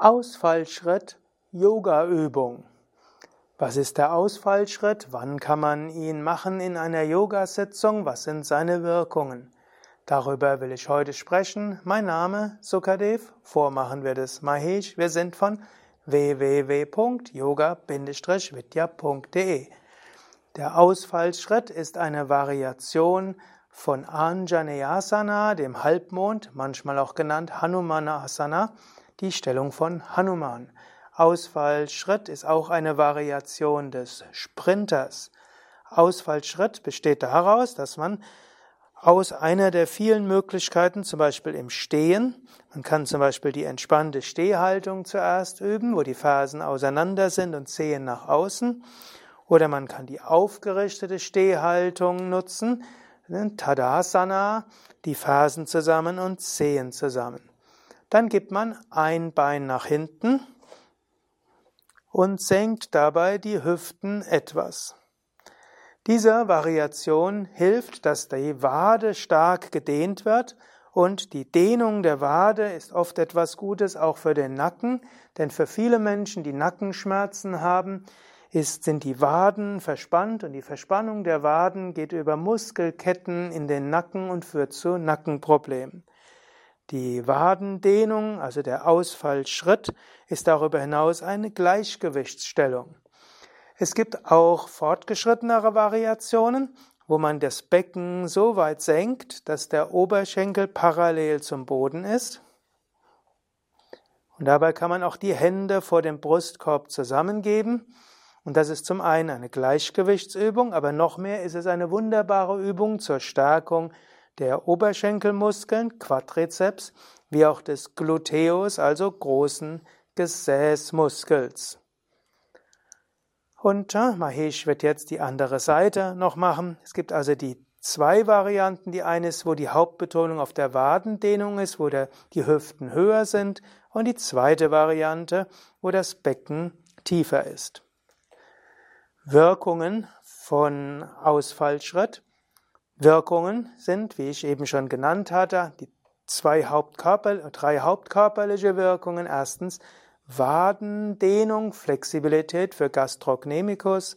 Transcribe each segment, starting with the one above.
Ausfallschritt Yoga-Übung. Was ist der Ausfallschritt? Wann kann man ihn machen in einer Yoga-Sitzung? Was sind seine Wirkungen? Darüber will ich heute sprechen. Mein Name Sukadev. Vormachen wir das Mahesh. Wir sind von www.yoga-vidya.de. Der Ausfallschritt ist eine Variation von Anjaneyasana, dem Halbmond, manchmal auch genannt Hanumanasana, die Stellung von Hanuman. Ausfallschritt ist auch eine Variation des Sprinters. Ausfallschritt besteht daraus, dass man aus einer der vielen Möglichkeiten, zum Beispiel im Stehen, man kann zum Beispiel die entspannte Stehhaltung zuerst üben, wo die Fersen auseinander sind und Zehen nach außen, oder man kann die aufgerichtete Stehhaltung nutzen, Tadasana, die Fersen zusammen und Zehen zusammen. Dann gibt man ein Bein nach hinten und senkt dabei die Hüften etwas. Diese Variation hilft, dass die Wade stark gedehnt wird und die Dehnung der Wade ist oft etwas Gutes auch für den Nacken, denn für viele Menschen, die Nackenschmerzen haben, ist, sind die Waden verspannt und die Verspannung der Waden geht über Muskelketten in den Nacken und führt zu Nackenproblemen. Die Wadendehnung, also der Ausfallschritt, ist darüber hinaus eine Gleichgewichtsstellung. Es gibt auch fortgeschrittenere Variationen, wo man das Becken so weit senkt, dass der Oberschenkel parallel zum Boden ist. Und dabei kann man auch die Hände vor dem Brustkorb zusammengeben. Und das ist zum einen eine Gleichgewichtsübung, aber noch mehr ist es eine wunderbare Übung zur Stärkung der Oberschenkelmuskeln, Quadrizeps, wie auch des Gluteus, also großen Gesäßmuskels. Und Mahesh wird jetzt die andere Seite noch machen. Es gibt also die zwei Varianten. Die eine ist, wo die Hauptbetonung auf der Wadendehnung ist, wo der, die Hüften höher sind. Und die zweite Variante, wo das Becken tiefer ist. Wirkungen von Ausfallschritt. Wirkungen sind, wie ich eben schon genannt hatte, die zwei Hauptkörper, drei hauptkörperliche Wirkungen. Erstens Wadendehnung, Flexibilität für Gastrocnemicus.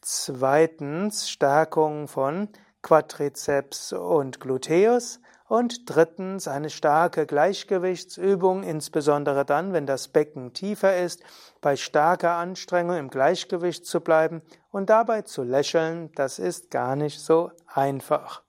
Zweitens Stärkung von Quadrizeps und Gluteus. Und drittens eine starke Gleichgewichtsübung, insbesondere dann, wenn das Becken tiefer ist, bei starker Anstrengung im Gleichgewicht zu bleiben und dabei zu lächeln, das ist gar nicht so einfach.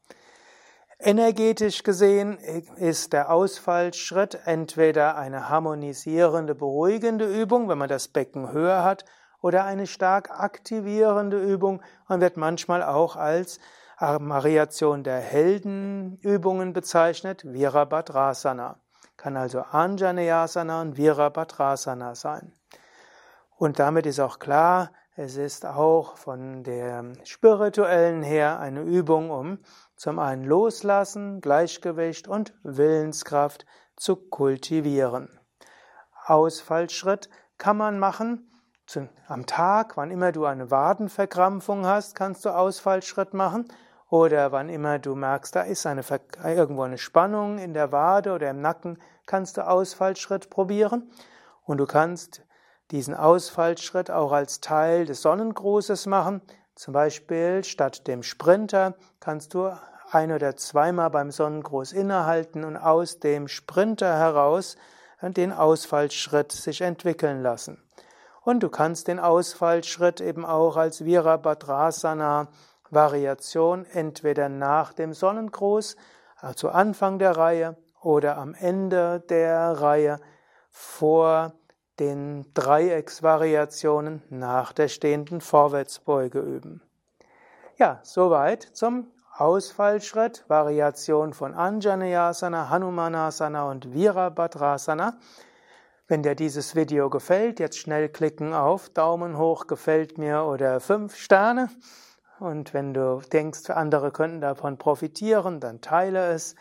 Energetisch gesehen ist der Ausfallschritt entweder eine harmonisierende, beruhigende Übung, wenn man das Becken höher hat, oder eine stark aktivierende Übung und wird manchmal auch als Variation der Heldenübungen bezeichnet, Virabhadrasana. Kann also Anjaneyasana und Virabhadrasana sein. Und damit ist auch klar, es ist auch von der spirituellen her eine Übung, um zum einen Loslassen, Gleichgewicht und Willenskraft zu kultivieren. Ausfallschritt kann man machen am Tag, wann immer du eine Wadenverkrampfung hast, kannst du Ausfallschritt machen oder wann immer du merkst, da ist eine, irgendwo eine Spannung in der Wade oder im Nacken, kannst du Ausfallschritt probieren. Und du kannst diesen Ausfallschritt auch als Teil des Sonnengrußes machen. Zum Beispiel statt dem Sprinter kannst du ein oder zweimal beim Sonnengruß innehalten und aus dem Sprinter heraus den Ausfallschritt sich entwickeln lassen. Und du kannst den Ausfallschritt eben auch als Virabhadrasana Variation entweder nach dem Sonnengruß, also Anfang der Reihe, oder am Ende der Reihe vor den Dreiecksvariationen nach der stehenden Vorwärtsbeuge üben. Ja, soweit zum Ausfallschritt, Variation von Anjaneyasana, Hanumanasana und Virabhadrasana. Wenn dir dieses Video gefällt, jetzt schnell klicken auf Daumen hoch, gefällt mir oder fünf Sterne. Und wenn du denkst, andere könnten davon profitieren, dann teile es.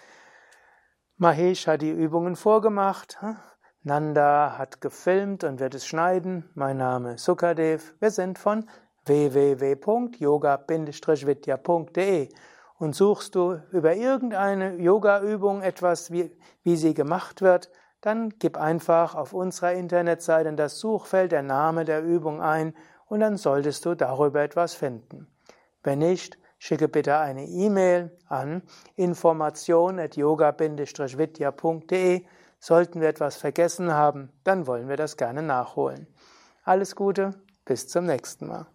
Mahesh hat die Übungen vorgemacht. Nanda hat gefilmt und wird es schneiden. Mein Name ist Sukadev. Wir sind von www.yoga-vidya.de und suchst du über irgendeine Yoga-Übung etwas, wie, wie sie gemacht wird, dann gib einfach auf unserer Internetseite in das Suchfeld der Name der Übung ein und dann solltest du darüber etwas finden. Wenn nicht, schicke bitte eine E-Mail an information@yoga-vidya.de. Sollten wir etwas vergessen haben, dann wollen wir das gerne nachholen. Alles Gute, bis zum nächsten Mal.